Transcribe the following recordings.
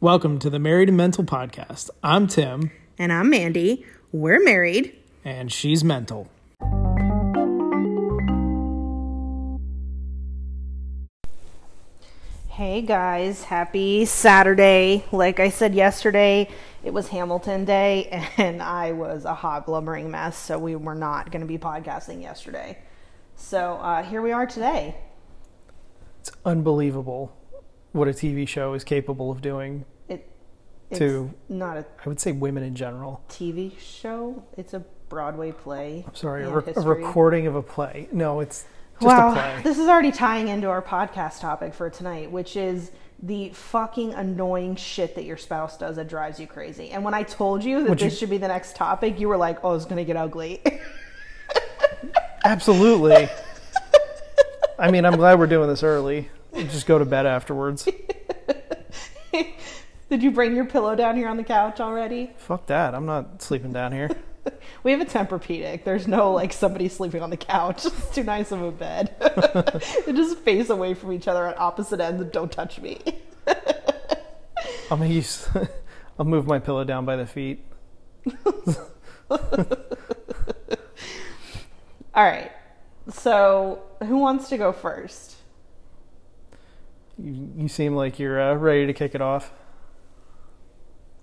Welcome to the Married and Mental Podcast. I'm Tim, And I'm Mandy. We're married. and she's mental. Hey guys, happy Saturday. Like I said yesterday, it was Hamilton Day and I was a hot blubbering mess, so we were not going to be podcasting yesterday. So uh, here we are today. It's unbelievable what a TV show is capable of doing It, it's to, not a I would say, women in general. TV show, it's a Broadway play. I'm sorry, a, re- a recording of a play. No, it's just wow, a play. this is already tying into our podcast topic for tonight, which is the fucking annoying shit that your spouse does that drives you crazy. And when I told you that Would you- this should be the next topic, you were like, "Oh, it's gonna get ugly." Absolutely. I mean, I'm glad we're doing this early. Just go to bed afterwards. Did you bring your pillow down here on the couch already? Fuck that. I'm not sleeping down here. We have a Tempur-Pedic. There's no like somebody sleeping on the couch. It's too nice of a bed. they just face away from each other at opposite ends and don't touch me. I'm gonna use. I'll move my pillow down by the feet. All right. So, who wants to go first? You, you seem like you're uh, ready to kick it off.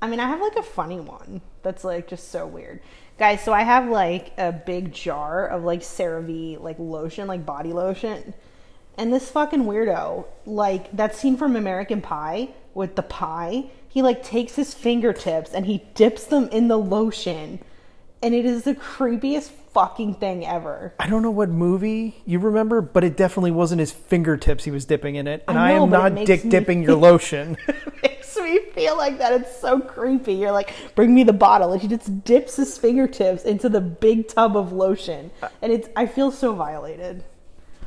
I mean, I have like a funny one that's like just so weird. Guys, so I have like a big jar of like CeraVe like lotion, like body lotion. And this fucking weirdo, like that scene from American Pie with the pie, he like takes his fingertips and he dips them in the lotion. And it is the creepiest fucking thing ever. I don't know what movie you remember, but it definitely wasn't his fingertips he was dipping in it. And I, I am it not dick me dipping your lotion. makes me feel like that. It's so creepy. You're like, bring me the bottle. And he just dips his fingertips into the big tub of lotion. And it's I feel so violated.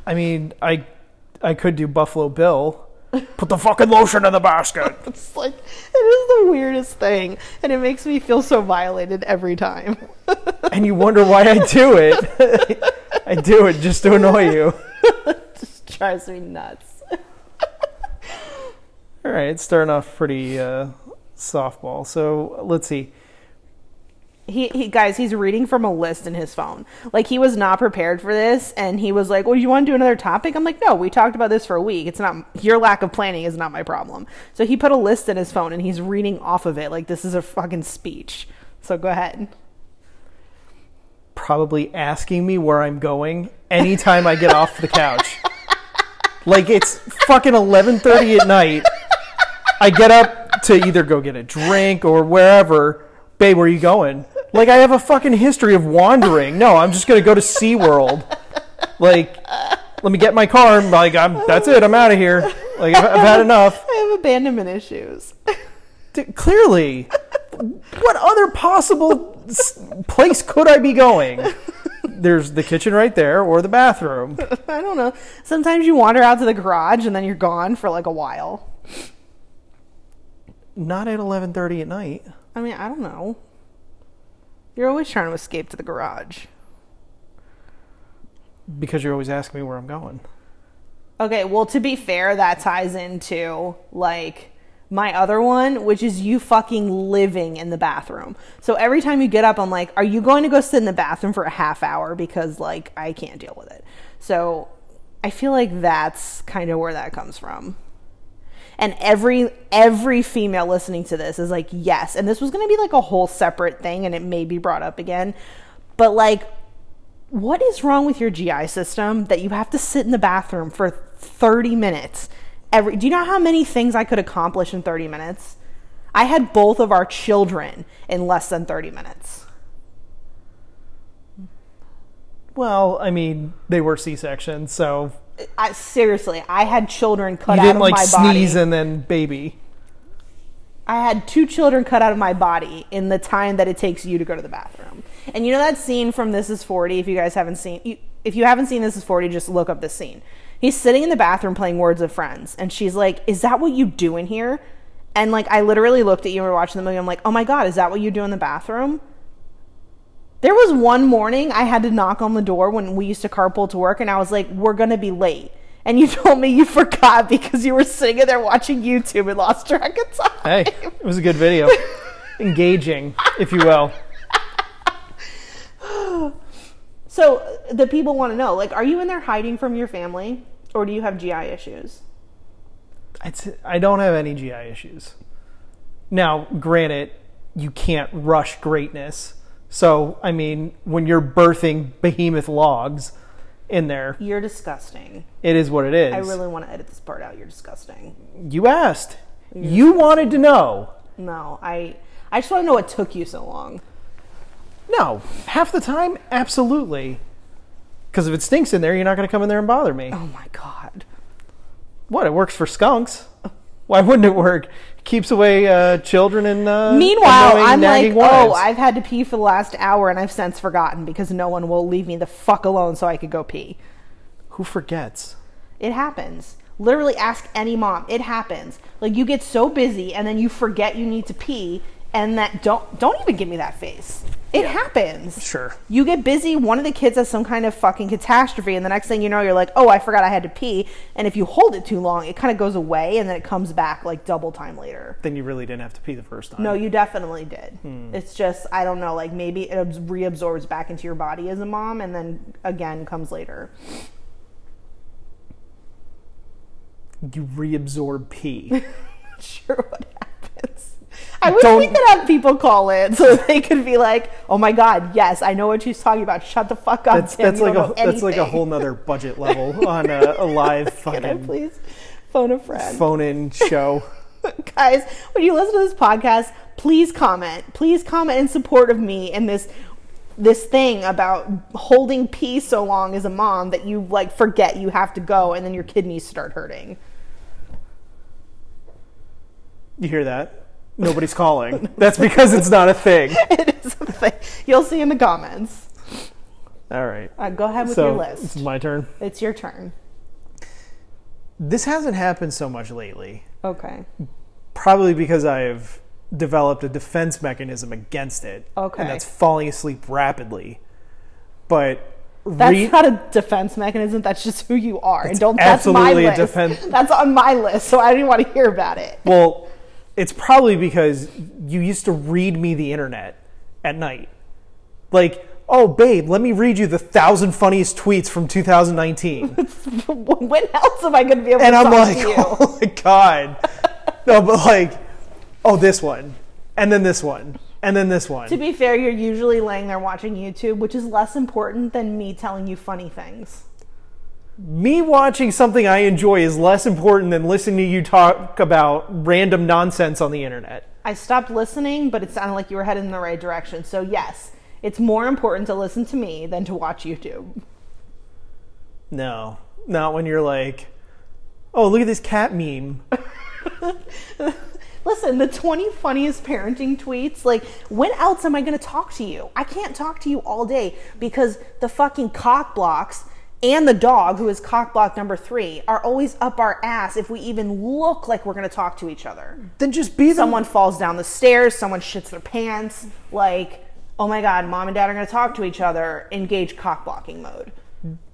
I mean, I I could do Buffalo Bill. Put the fucking lotion in the basket. It's like it is the weirdest thing. And it makes me feel so violated every time. and you wonder why I do it. I do it just to annoy you. just drives me nuts. All right, it's starting off pretty uh, softball. So let's see. He, he guys, he's reading from a list in his phone. Like he was not prepared for this, and he was like, "Well, you want to do another topic?" I'm like, "No, we talked about this for a week. It's not your lack of planning is not my problem." So he put a list in his phone, and he's reading off of it like this is a fucking speech. So go ahead. Probably asking me where I'm going anytime I get off the couch. Like it's fucking 11:30 at night. I get up to either go get a drink or wherever. Babe, where are you going? Like I have a fucking history of wandering. No, I'm just gonna go to SeaWorld. Like, let me get my car. Like, I'm. That's it. I'm out of here. Like I've, I've had enough. I have abandonment issues. Clearly, what other possible place could I be going? There's the kitchen right there, or the bathroom. I don't know. Sometimes you wander out to the garage and then you're gone for like a while. Not at 11:30 at night. I mean, I don't know. You're always trying to escape to the garage. Because you're always asking me where I'm going. Okay, well, to be fair, that ties into like my other one, which is you fucking living in the bathroom. So every time you get up, I'm like, are you going to go sit in the bathroom for a half hour? Because like I can't deal with it. So I feel like that's kind of where that comes from. And every every female listening to this is like, yes. And this was going to be like a whole separate thing, and it may be brought up again. But like, what is wrong with your GI system that you have to sit in the bathroom for 30 minutes? Every do you know how many things I could accomplish in 30 minutes? I had both of our children in less than 30 minutes. Well, I mean, they were C-sections, so I seriously, I had children cut you out didn't of like my sneeze body. and then baby. I had two children cut out of my body in the time that it takes you to go to the bathroom. And you know that scene from This Is 40, if you guys haven't seen you, if you haven't seen This Is 40, just look up this scene. He's sitting in the bathroom playing Words of Friends, and she's like, Is that what you do in here? And like I literally looked at you and we were watching the movie, I'm like, Oh my god, is that what you do in the bathroom? There was one morning I had to knock on the door when we used to carpool to work, and I was like, We're gonna be late. And you told me you forgot because you were sitting there watching YouTube and lost track of time. Hey, it was a good video. Engaging, if you will. So the people want to know, like, are you in there hiding from your family, or do you have GI issues? It's, I don't have any GI issues. Now, granted, you can't rush greatness. So, I mean, when you're birthing behemoth logs in there, You're disgusting. it is what it is. I really want to edit this part out. You're disgusting. you asked. You wanted to know. No, I I just want to know what took you so long. No, half the time, absolutely. Because if it stinks in there, you're not going to come in there and bother me. Oh my god. What? It works for skunks. Why wouldn't it work? Keeps away uh, children and. Uh, Meanwhile, I'm like, nagging oh. I've had to pee for the last hour and I've since forgotten because no one will leave me the fuck alone so I could go pee. Who forgets? It happens. Literally ask any mom. It happens. Like you get so busy and then you forget you need to pee and that don't don't even give me that face. It happens. Sure. You get busy, one of the kids has some kind of fucking catastrophe, and the next thing you know, you're like, oh, I forgot I had to pee. And if you hold it too long, it kind of goes away and then it comes back like double time later. Then you really didn't have to pee the first time. No, you definitely did. Hmm. It's just, I don't know, like maybe it reabsorbs back into your body as a mom and then again comes later. You reabsorb pee. Sure, what happens. I wish we Don't- could have people call in so they could be like, oh my God, yes, I know what she's talking about. Shut the fuck up. That's that's like a that's like a whole nother budget level on a, a live Can I please phone a friend? phone in show. guys, when you listen to this podcast, please comment. Please comment in support of me and this this thing about holding pee so long as a mom that you like forget you have to go and then your kidneys start hurting. You hear that? Nobody's calling. That's because it's not a thing. it is a thing. You'll see in the comments. All right. Uh, go ahead with your list. it's my turn. It's your turn. This hasn't happened so much lately. Okay. Probably because I've developed a defense mechanism against it. Okay. And that's falling asleep rapidly. But That's re- not a defense mechanism. That's just who you are. and don't. That's my absolutely a list. defense- That's on my list, so I didn't want to hear about it. well, it's probably because you used to read me the internet at night. Like, oh, babe, let me read you the thousand funniest tweets from 2019. when else am I going to be able and to I'm talk like, to you? oh my god. no, but like, oh, this one, and then this one, and then this one. To be fair, you're usually laying there watching YouTube, which is less important than me telling you funny things. Me watching something I enjoy is less important than listening to you talk about random nonsense on the internet. I stopped listening, but it sounded like you were headed in the right direction. So, yes, it's more important to listen to me than to watch YouTube. No, not when you're like, oh, look at this cat meme. Listen, the 20 funniest parenting tweets, like, when else am I going to talk to you? I can't talk to you all day because the fucking cock blocks and the dog, who is cock block number three, are always up our ass if we even look like we're going to talk to each other. Then just be the someone falls down the stairs, someone shits their pants, like, oh my god, mom and dad are gonna talk to each other, engage cock blocking mode.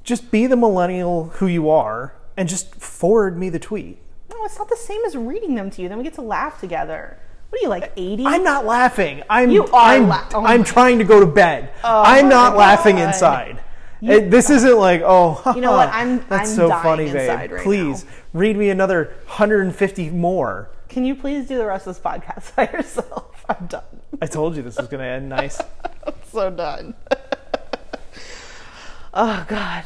just be the millennial who you are, and just forward me the tweet. No, it's not the same as reading them to you. Then we get to laugh together. What are you like, 80? I'm not laughing. I'm You are I'm, la- oh I'm trying to go to bed. Oh I'm my not laughing inside. It- this isn't like oh You know what? I'm- that's I'm so funny, babe. right Please read me another 150 more. Can you please do the rest of this podcast by yourself? I'm done. I told you this was going to end nice. I'm so done. oh god.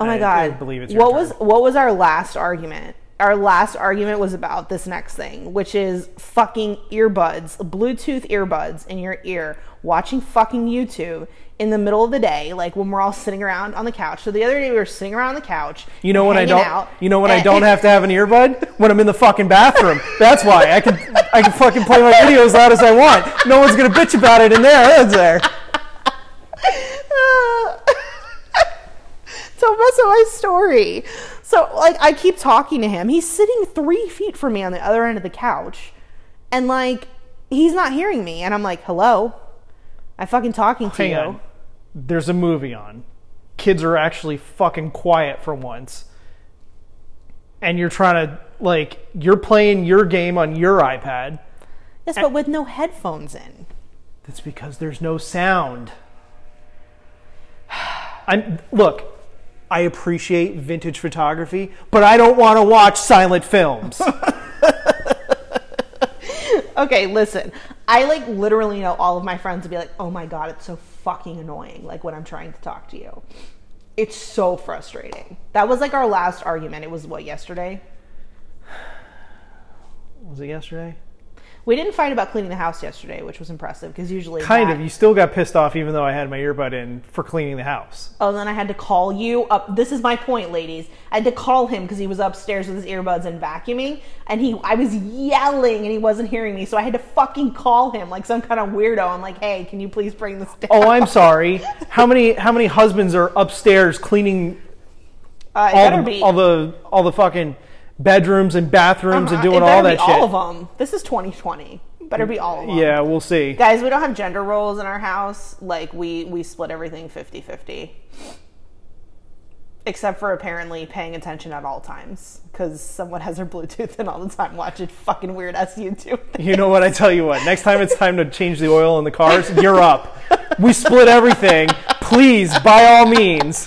Oh my I- god. I believe it's what turn. was what was our last argument? Our last argument was about this next thing, which is fucking earbuds, Bluetooth earbuds in your ear, watching fucking YouTube in the middle of the day, like when we're all sitting around on the couch. So the other day we were sitting around on the couch. You know when I don't. out, you know when I don't have to have an earbud when I'm in the fucking bathroom. That's why I can I can fucking play my video as loud as I want. No one's gonna bitch about it in there. Is there? Don't mess up my story. So, like, I keep talking to him. He's sitting three feet from me on the other end of the couch, and like, he's not hearing me. And I'm like, "Hello, I'm fucking talking to Hang you." on. There's a movie on. Kids are actually fucking quiet for once. and you're trying to like you're playing your game on your iPad. Yes, but with no headphones in. That's because there's no sound. I'm look, I appreciate vintage photography, but I don't want to watch silent films. Okay, listen. I like literally know all of my friends to be like, "Oh my god, it's so fucking annoying." Like when I'm trying to talk to you, it's so frustrating. That was like our last argument. It was what yesterday. Was it yesterday? We didn't fight about cleaning the house yesterday, which was impressive because usually Kind that- of. You still got pissed off even though I had my earbud in for cleaning the house. Oh, then I had to call you up. This is my point, ladies. I had to call him because he was upstairs with his earbuds and vacuuming, and he, I was yelling and he wasn't hearing me, so I had to fucking call him like some kind of weirdo. I'm like, hey, can you please bring this down? Oh, I'm sorry. How many how many husbands are upstairs cleaning uh, all better the, all the all the fucking bedrooms and bathrooms and Uh-huh. doing It better all that shit? All of them. This is 2020. Better be all of them. Yeah, we'll see. Guys, we don't have gender roles in our house. Like we we split everything 50-50. Except for apparently paying attention at all times because someone has their Bluetooth in all the time watching fucking weird ass YouTube. You know what? I tell you what. Next time it's time to change the oil in the cars, you're up. We split everything. Please, by all means.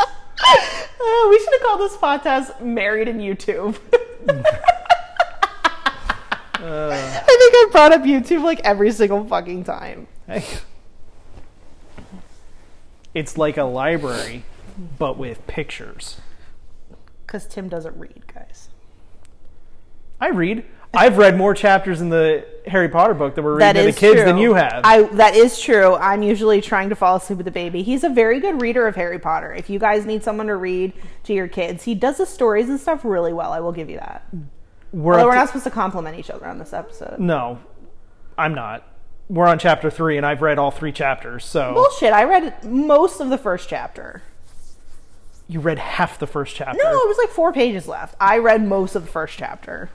Oh, we should have called this podcast "Married in YouTube." I think I brought up YouTube like every single fucking time. It's like a library, but with pictures. Because Tim doesn't read, guys. I read. I've read more chapters in the Harry Potter book that we're reading That to the kids true. than you have. I that is true. I'm usually trying to fall asleep with the baby. He's a very good reader of Harry Potter. If you guys need someone to read to your kids, he does the stories and stuff really well. I will give you that. we're Although we're to- not supposed to compliment each other on this episode. no, I'm not. We're on chapter three, and I've read all three chapters. So Bullshit. I read most of the first chapter. you read half the first chapter. No, it was like four pages left. I read most of the first chapter.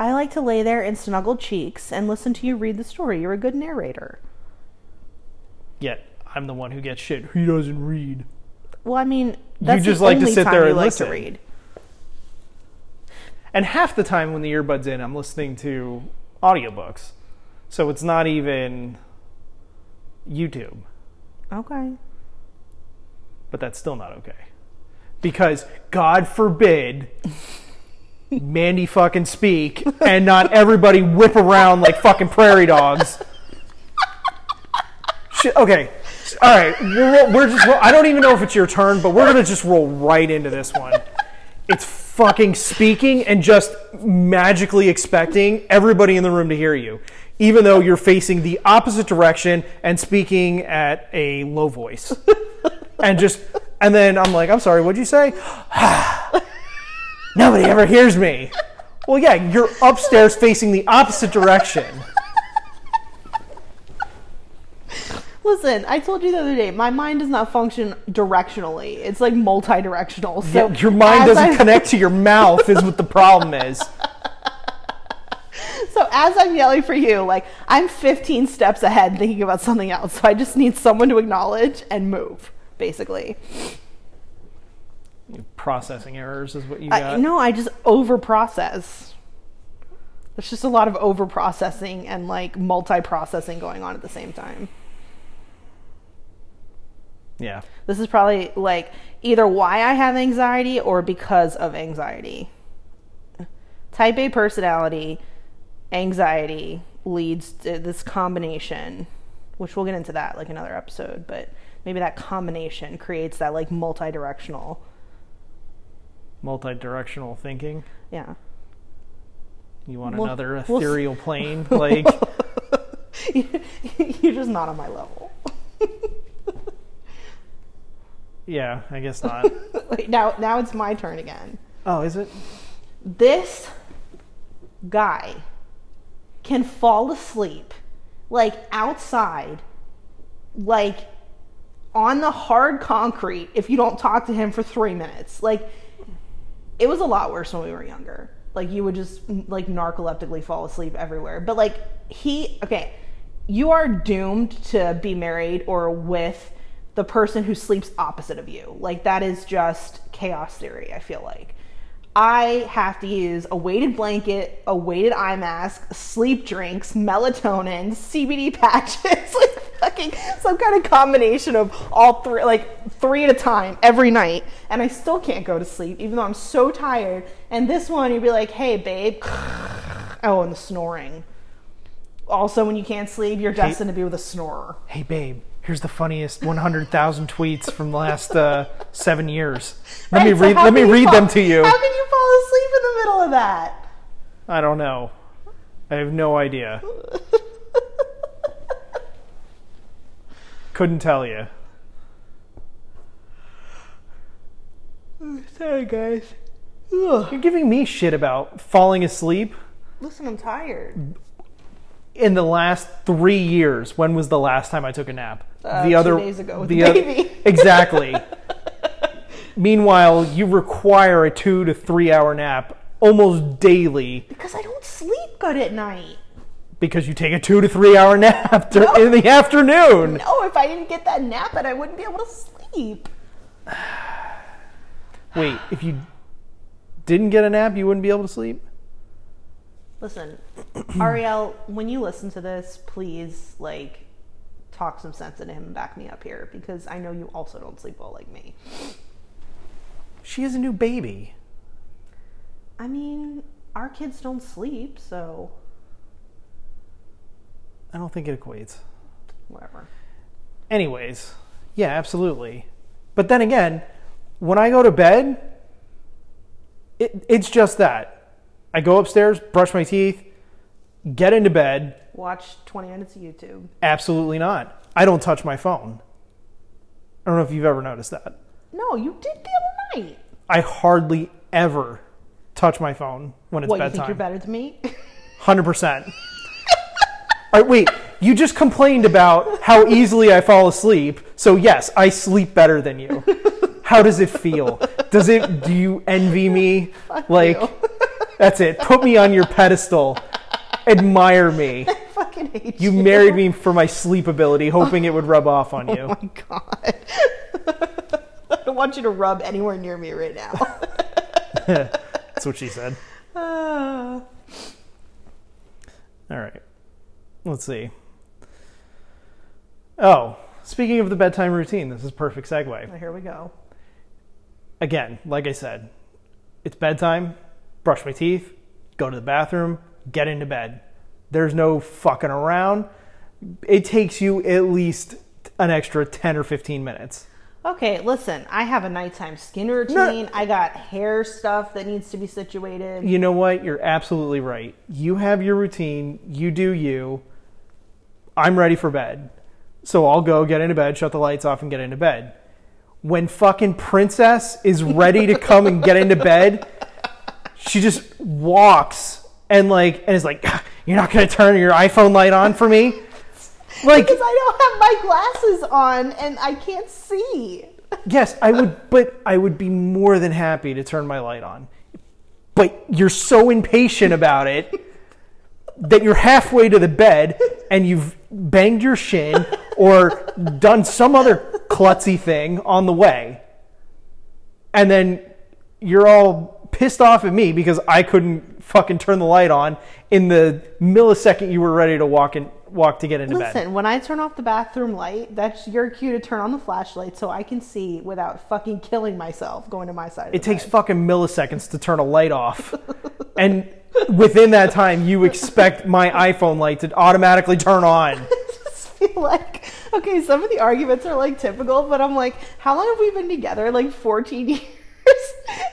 I like to lay there and snuggle cheeks and listen to you read the story. You're a good narrator. Yet I'm the one who gets shit. He doesn't read. Well, I mean, that's just the like to sit time there and like listen. to read. And half the time when the earbuds in, I'm listening to audiobooks. So it's not even YouTube, Okay. but that's still not okay. Because God forbid Mandy fucking speak and not everybody whip around like fucking prairie dogs. Shit, okay. All right, we're, we're just. I don't even know if it's your turn, but we're gonna just roll right into this one. It's fucking speaking and just magically expecting everybody in the room to hear you, even though you're facing the opposite direction and speaking at a low voice. and just, and then I'm like, I'm sorry, what'd you say? Nobody ever hears me. Well, yeah, you're upstairs facing the opposite direction. Listen, I told you the other day, my mind does not function directionally. It's like multi-directional. So Yeah, your mind doesn't I- connect to your mouth, is what the problem is. So as I'm yelling for you, like I'm 15 steps ahead thinking about something else. So I just need someone to acknowledge and move, basically. Processing errors is what you I, got. no, I just over process. There's just a lot of over processing and like multi processing going on at the same time. Yeah. This is probably like either why I have anxiety or because of anxiety. Type A personality, anxiety leads to this combination, which we'll get into that like another episode, but maybe that combination creates that like multi directional. Multi-directional thinking. Yeah. You want Well- another well, ethereal plane? Like, You're just not on my level. yeah, I guess not. Wait, now now it's my turn again. Oh, is it? this guy can fall asleep like outside like on the hard concrete if you don't talk to him for 3 minutes like it was a lot worse when we were younger. Like you would just like narcoleptically fall asleep everywhere. But like he okay you are doomed to be married or with the person who sleeps opposite of you. Like that is just chaos theory i feel like I have to use a weighted blanket, a weighted eye mask, sleep drinks, melatonin, CBD patches, like fucking some kind of combination of all three, like three at a time every night. And I still can't go to sleep, even though I'm so tired. And this one, you'd be like, hey, babe. Oh, and the snoring. Also, when you can't sleep, you're destined to be with a snorer. Hey, babe. Here's the funniest 100,000 tweets from the last uh, seven years. Let me Right, so read. how let me read them to you. How can you fall asleep in the middle of that? I don't know. I have no idea. Couldn't tell you. Sorry, guys. You're giving me shit about falling asleep Listen, I'm tired. in the last three years. When was the last time I took a nap? Uh, the other days ago with the the baby. exactly. Meanwhile, you require a two to three hour nap almost daily Because I don't sleep good at night. because you take a two to three hour nap dur- in the afternoon. No, if I didn't get that nap, then I wouldn't be able to sleep. Wait, if you didn't get a nap, you wouldn't be able to sleep? Listen, Ariel, when you listen to this, please like talk some sense into him and back me up here because I know you also don't sleep well like me. She is a new baby. I mean, our kids don't sleep, so I don't think it equates. whatever. Anyways, yeah, absolutely. But then again, when I go to bed, it, it's just that. I go upstairs, brush my teeth, get into bed. Watch 20 minutes of YouTube. Absolutely not. I don't touch my phone. I don't know if you've ever noticed that. No, you did the other night. I hardly ever touch my phone when it's what, you think you're better than me? Hundred percent. All right, wait. You just complained about how easily I fall asleep. So yes, I sleep better than you. How does it feel? Does it? Do you envy me? like, that's it. Put me on your pedestal. Admire me. I fucking hate you. You married me for my sleep ability, hoping it would rub off on oh you. Oh my god. I don't want you to rub anywhere near me right now. That's what she said. Ah. All right. Let's see. Oh, speaking of the bedtime routine, this is a perfect segue. Here we go. again, like I said, it's bedtime, brush my teeth, go to the bathroom, get into bed. There's no fucking around. It takes you at least an extra 10 or 15 minutes. Okay, listen, I have a nighttime skin routine. I got hair stuff that needs to be situated. You know what? You're absolutely right. You have your routine, you do you. I'm ready for bed. So I'll go get into bed, shut the lights off, and get into bed. When fucking Princess is ready to come and get into bed, she just walks and like and is like, "Ah, "You're not gonna turn your iPhone light on for me." Like, Because I don't have my glasses on and I can't see. yes, I would, but I would be more than happy to turn my light on. But you're so impatient about it that you're halfway to the bed and you've banged your shin or done some other klutzy thing on the way. And then you're all pissed off at me because I couldn't fucking turn the light on in the millisecond you were ready to walk in walk to get into bed. Listen, when I turn off the bathroom light, that's your cue to turn on the flashlight so I can see without fucking killing myself going to my side. It takes bed. fucking milliseconds to turn a light off. and within that time, you expect my iPhone light to automatically turn on. just feel like okay, some of the arguments are like typical, but I'm like, how long have we been together? Like 14 years.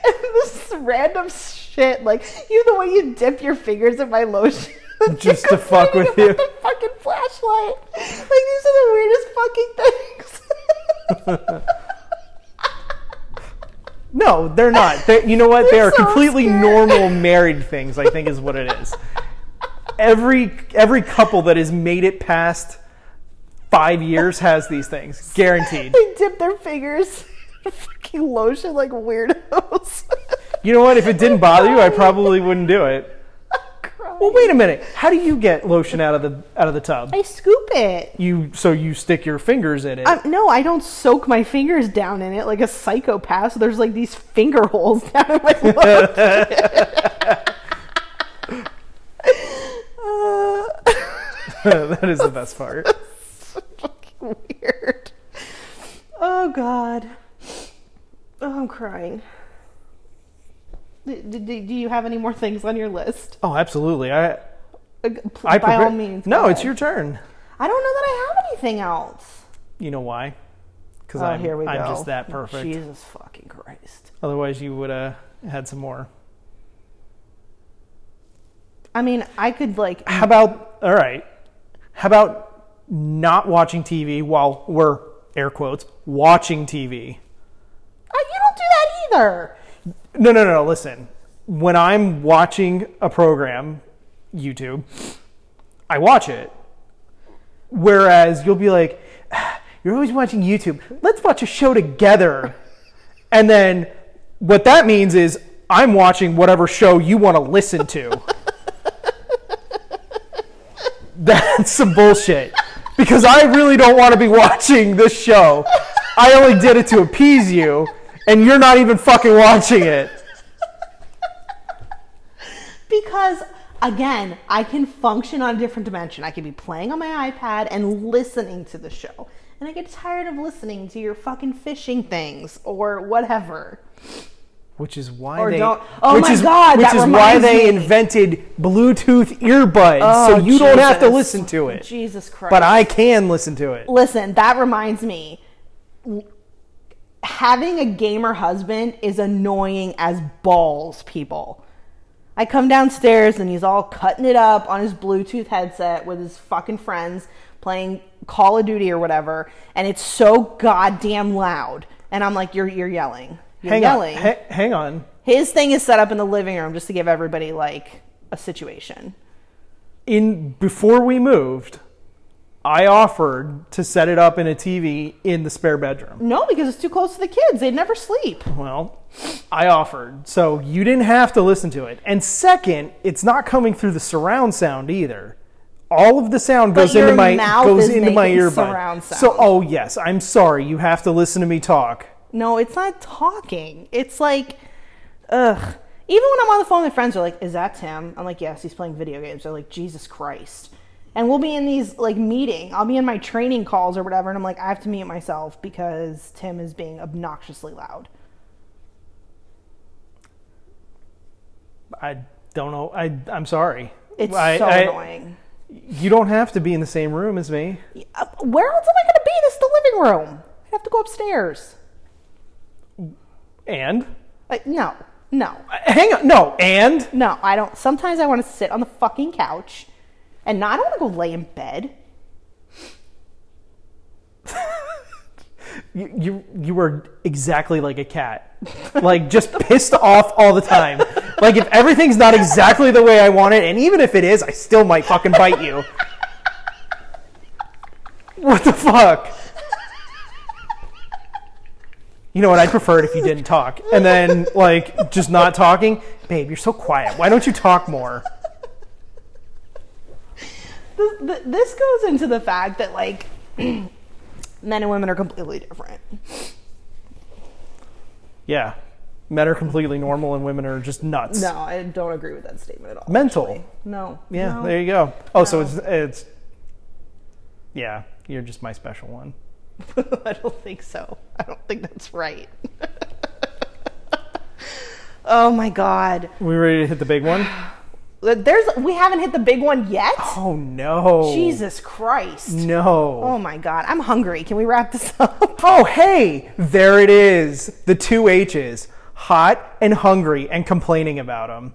and this random shit, like you the way you dip your fingers in my lotion. Just to fuck with you. The fucking flashlight. Like these are the weirdest fucking things. No, they're not. They, you know what? They They're so completely scary. normal married things, I think is what it is. Every every couple that has made it past five years has these things. Guaranteed. they dip their fingers in fucking lotion like weirdos. You know what? If it didn't bother you, I probably wouldn't do it. Well, wait a minute. How do you get lotion out of the out of the tub? I scoop it. You so you stick your fingers in it. Um, no, I don't soak my fingers down in it like a psychopath. So there's like these finger holes down in my lotion. That is the best part. fucking weird. Oh God. Oh, I'm crying. Do, you have any more things on your list? Oh, absolutely. I Uh, I By all means. No, it's ahead. your turn. I don't know that I have anything else. You know why? Because Oh, I'm, here we I'm go. just that perfect. Jesus fucking Christ. Otherwise, you would have had some more. I mean, I could like. How about all right? How about not watching TV while we're air quotes watching TV? Oh, you don't do that either. No, no, no. Listen, when I'm watching a program, YouTube, I watch it. Whereas you'll be like, "Ah, you're always watching YouTube. Let's watch a show together. And then what that means is I'm watching whatever show you want to listen to. That's some bullshit. Because I really don't want to be watching this show. I only did it to appease you, and you're not even fucking watching it. Because again, I can function on a different dimension. I can be playing on my iPad and listening to the show. And I get tired of listening to your fucking fishing things or whatever. Which is why Or they. don't- oh my is, God, Which is why they me. invented Bluetooth earbuds, oh, so Oh, you don't have to listen to it. Jesus Christ. But I can listen to it. Listen, that reminds me. Having a gamer husband is annoying as balls, people. I come downstairs and he's all cutting it up on his Bluetooth headset with his fucking friends playing Call of Duty or whatever, and it's so goddamn loud. And I'm like, you're you're yelling. You're Hang yelling. on. Ha- hang on. His thing is set up in the living room just to give everybody like a situation. In before we moved, I offered to set it up in a TV in the spare bedroom. No, because it's too close to the kids. They'd never sleep. Well, I offered, so you didn't have to listen to it. And second, it's not coming through the surround sound either. All of the sound But goes into my mouth goes is into my making earbud. surround So, oh yes, I'm sorry. You have to listen to me talk. No, it's not talking. It's like, ugh. Even when I'm on the phone with friends, they're like, "Is that Tim?" I'm like, "Yes, he's playing video games." They're like, "Jesus Christ!" And we'll be in these like meeting. I'll be in my training calls or whatever, and I'm like, I have to mute myself because Tim is being obnoxiously loud. I don't know. I I'm sorry. It's I- so I- annoying. You don't have to be in the same room as me. Uh, Where else am I going to be? This is the living room. I have to go upstairs. And Like, no, no. hang on. No, and No, I don't. Sometimes I want to sit on the fucking couch and not, I don't want to go lay in bed. you you, you were exactly like a cat. Like just pissed off all the time. Like if everything's not exactly the way I want it, and even if it is, I still might fucking bite you. What the fuck? You know what? I'd prefer it if you didn't talk. And then, like, just not talking. Babe, you're so quiet. Why don't you talk more? This, this goes into the fact that, like, men and women are completely different. Yeah. Men are completely normal and women are just nuts. No, I don't agree with that statement at all. Mental. actually. No. Yeah, no. there you go. Oh, so it's it's yeah, you're just my special one. I don't think so. I don't think that's right. oh my god. We ready to hit the big one? There's we haven't hit the big one yet. Oh no. Jesus Christ. No. Oh my god. I'm hungry. Can we wrap this up? Oh hey, there it is. The two H's. Hot and hungry and complaining about them.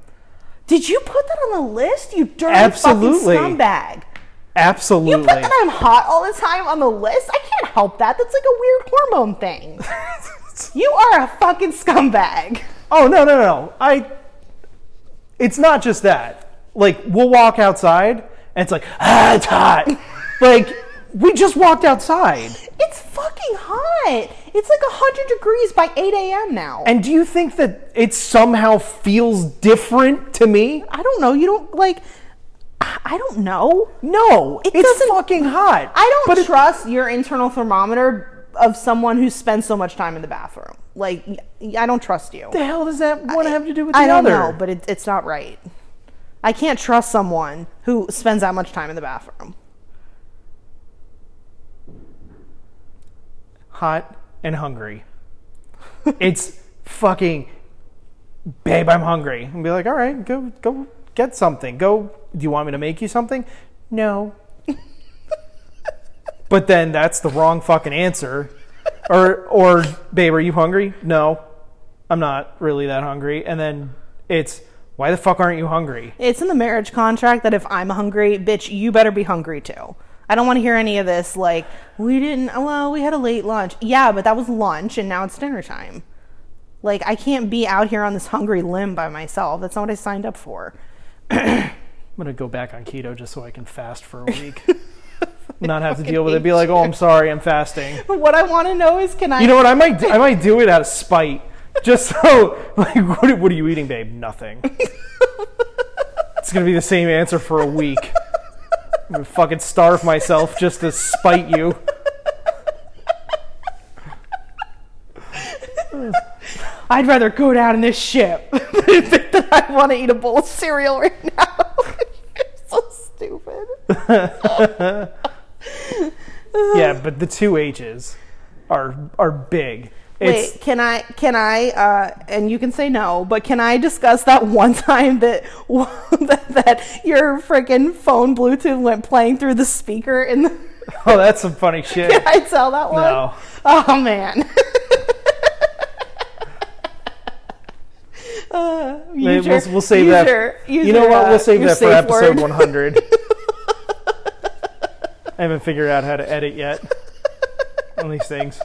Did you put that on the list? You dirty Absolutely. fucking scumbag. Absolutely. You put that I'm hot all the time on the list? I can't help that. That's like a weird hormone thing. you are a fucking scumbag. oh no no no. I it's not just that. Like we'll walk outside and it's like, ah it's hot. like we just walked outside. It's fucking hot. It's like 100 degrees by 8 a.m. now. And do you think that it somehow feels different to me? I don't know. You don't like. I don't know. No, It it's doesn't- fucking hot. I don't But trust your internal thermometer of someone who spends so much time in the bathroom. Like, I don't trust you. the hell does that want to have to do with the I don't other? know, but it, it's not right. I can't trust someone who spends that much time in the bathroom. hot and hungry. it's fucking babe, I'm hungry. And be like, all right, go go get something. Go do you want me to make you something? No. but then that's the wrong fucking answer. Or or babe, are you hungry? No. I'm not really that hungry. And then it's why the fuck aren't you hungry? It's in the marriage contract that if I'm hungry, bitch, you better be hungry too. I don't want to hear any of this like, we didn't, well, we had a late lunch. Yeah, but that was lunch and now it's dinner time. Like, I can't be out here on this hungry limb by myself. That's not what I signed up for. I'm gonna go back on keto just so I can fast for a week. Not have to deal with it. Be like, oh, I'm sorry, I'm fasting. But what I want to know is can I. You know what? I might do, I might do it out of spite, just so like, what, what are you eating, babe? Nothing. it's gonna be the same answer for a week. I'm gonna fucking starve myself just to spite you. I'd rather go down in this ship than I want to eat a bowl of cereal right now. You're so stupid. Yeah, but the two H's are are big. It's Wait, can I? Can I? Uh, and you can say no, but can I discuss that one time that that, that your freaking phone Bluetooth went playing through the speaker in the? oh, that's some funny shit. Can I tell that one? No. Oh man. Uh, we'll, we'll save use that. your- use you know what? uh, We'll save your that for episode word. 100. I haven't figured out how to edit yet on these things.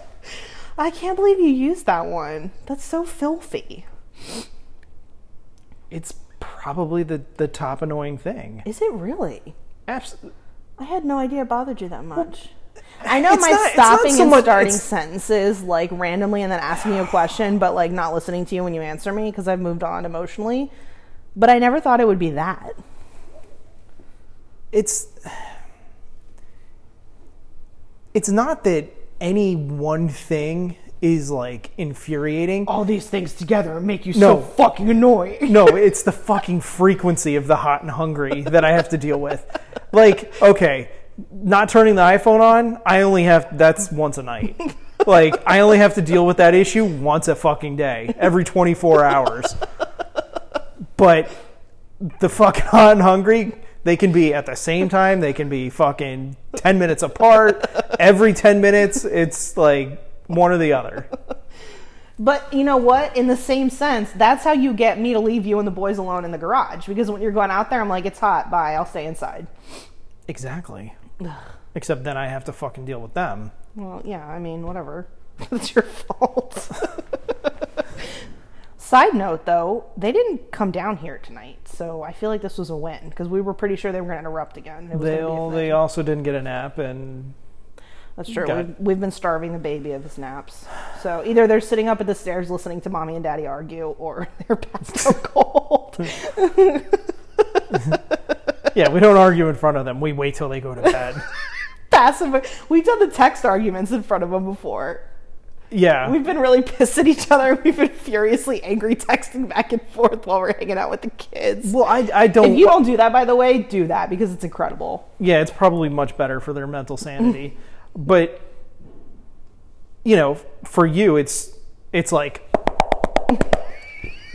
I can't believe you used that one. That's so filthy. It's probably the, the top annoying thing. Is it really? Absolutely. I had no idea it bothered you that much. I know my not- stopping so and much- starting sentences like randomly and then asking you a question, but like not listening to you when you answer me because I've moved on emotionally. But I never thought it would be that. It's it's not that any one thing is like infuriating. All these things together make you No. fucking annoying. No, it's the fucking frequency of the hot and hungry that I have to deal with. Like, okay, not turning the iPhone on, I only have that's once a night. Like, I only have to deal with that issue once a fucking day, every 24 hours. But the fucking hot and hungry, they can be at the same time, they can be fucking 10 minutes apart. Every 10 minutes, it's like one or the other. But you know what? In the same sense, that's how you get me to leave you and the boys alone in the garage. Because when you're going out there, I'm like, it's hot. Bye. I'll stay inside. Exactly. Except then I have to fucking deal with them. Well, yeah, I mean, whatever. It's your fault. Side note, though, they didn't come down here tonight, so I feel like this was a win because we were pretty sure they were going to interrupt again. They all, they also didn't get a nap, and That's true. We've, we've been starving the baby of his naps. So either they're sitting up at the stairs listening to mommy and daddy argue, or they're passed out cold. yeah, we don't argue in front of them. We wait till they go to bed. Passive. We've done the text arguments in front of them before. Yeah, We've been really pissed at each other. We've been furiously angry texting back and forth while we're hanging out with the kids. well, I I don't. If you don't do that, by the way, do that because it's incredible. yeah, it's probably much better for their mental sanity, but you know, for you, it's it's like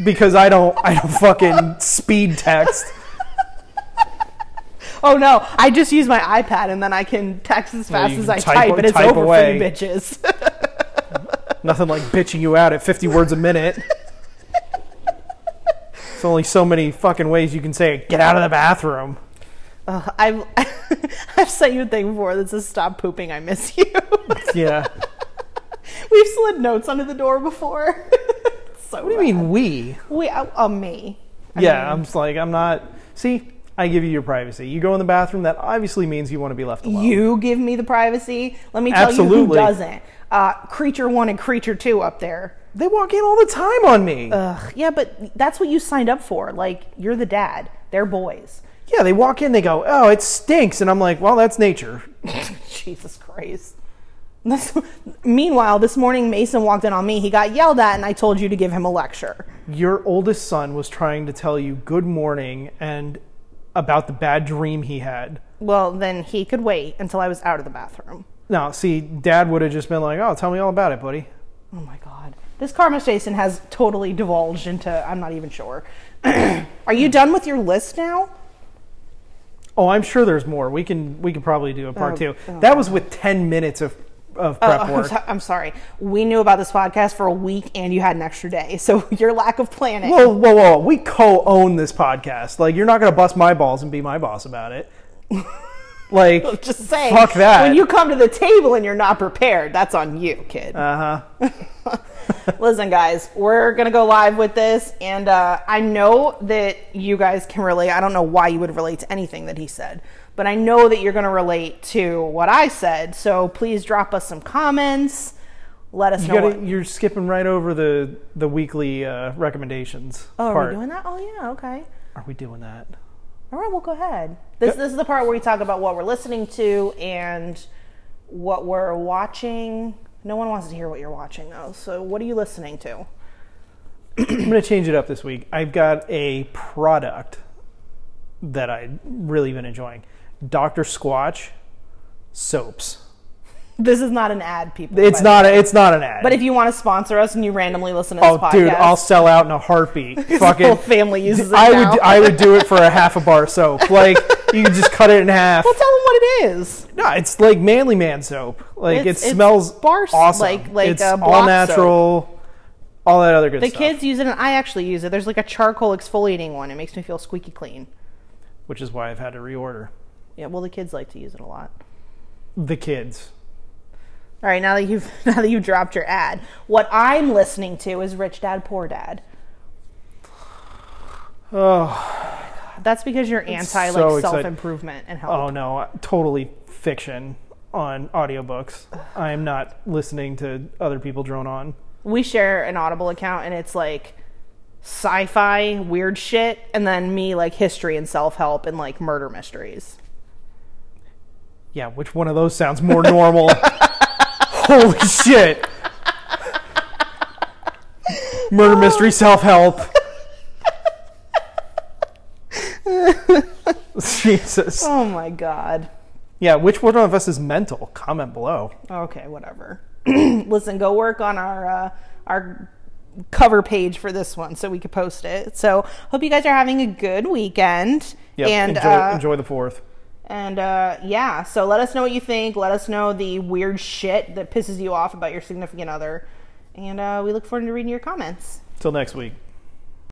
because I don't I don't fucking speed text. Oh no, I just use my iPad and then I can text as fast you as I type- type, and it's over away. for you bitches. Nothing like bitching you out at 50 words a minute. There's only so many fucking ways you can say get out of the bathroom. Uh, I've I've sent you a thing before that says "Stop pooping, I miss you." Yeah. We've slid notes under the door before. so What do you mean we? We, uh, uh, me. I yeah, mean, I'm just like I'm not. See, I give you your privacy. You go in the bathroom. That obviously means you want to be left alone. You give me the privacy. Let me tell you who doesn't. Uh, creature one and creature two up there. They walk in all the time on me. Ugh, yeah, but that's what you signed up for. Like, you're the dad. They're boys. Yeah, they walk in, they go, "Oh, it stinks," and I'm like, "Well, that's nature." Jesus Christ. This, meanwhile, this morning Mason walked in on me. He got yelled at, and I told you to give him a lecture. Your oldest son was trying to tell you good morning and about the bad dream he had. Well, then he could wait until I was out of the bathroom. Now, see, Dad would have just been like, "Oh, tell me all about it, buddy." Oh my god. This Karma Jason has totally divulged into I'm not even sure. Are you done with your list now? Oh, I'm sure there's more. We can we can probably do a part Oh, two. oh, that was with ten minutes of of Oh, prep I'm, work. so- I'm sorry. We knew about this podcast for a week and you had an extra day. So your lack of planning. Whoa, whoa, whoa! We co-own this podcast. Like, you're not gonna bust my balls and be my boss about it. Like, Just saying. Fuck that. When you come to the table and you're not prepared, that's on you, kid. uh huh. Listen, guys, we're gonna go live with this, and uh, I know that you guys can relate. I don't know why you would relate to anything that he said, but I know that you're gonna relate to what I said. So please drop us some comments. Let us You know. gotta, what- you're skipping right over the the weekly uh, recommendations. oh, are part. we doing that? Oh, yeah. Okay. Are we doing that? All right. Well, go ahead. This this is the part where we talk about what we're listening to and what we're watching. No one wants to hear what you're watching, though. So, what are you listening to? I'm gonna change it up this week. I've got a product that I've really been enjoying. Dr. Squatch soaps. This is not an ad, people. It's not. A, it's not an ad. But if you want to sponsor us and you randomly listen to this oh, podcast, dude, I'll sell out in a heartbeat. Fucking, whole family uses it I now. would. I would do it for a half a bar soap. Like you could just cut it in half. well, tell them what it is. No, it's like manly man soap. Like It's- it it's smells bar awesome. like- like, it's uh, all block natural. All that other good The stuff. The kids use it, and I actually use it. There's like a charcoal exfoliating one. It makes me feel squeaky clean. which is why I've had to reorder. Yeah, well, the kids like to use it a lot. The kids. All right, now that you've now that you've dropped your ad, what I'm listening to is Rich Dad Poor Dad. Oh, That's because you're anti so like self improvement and health. oh no, uh, totally fiction on audiobooks. I am not listening to other people drone on. we share an Audible account and it's like sci-fi weird shit and then me like history and self-help and like murder mysteries. Yeah, which one of those sounds more normal? Holy shit. Murder mystery self help. Jesus. Oh my god. Yeah, which one of us is mental? Comment below. Okay, whatever. Listen, go work on our uh, our cover page for this one so we could post it. So, hope you guys are having a good weekend. Yep, and enjoy, uh, enjoy the fourth. And uh, yeah, so let us know what you think. Let us know the weird shit that pisses you off about your significant other. And uh, we look forward to reading your comments. Till next week.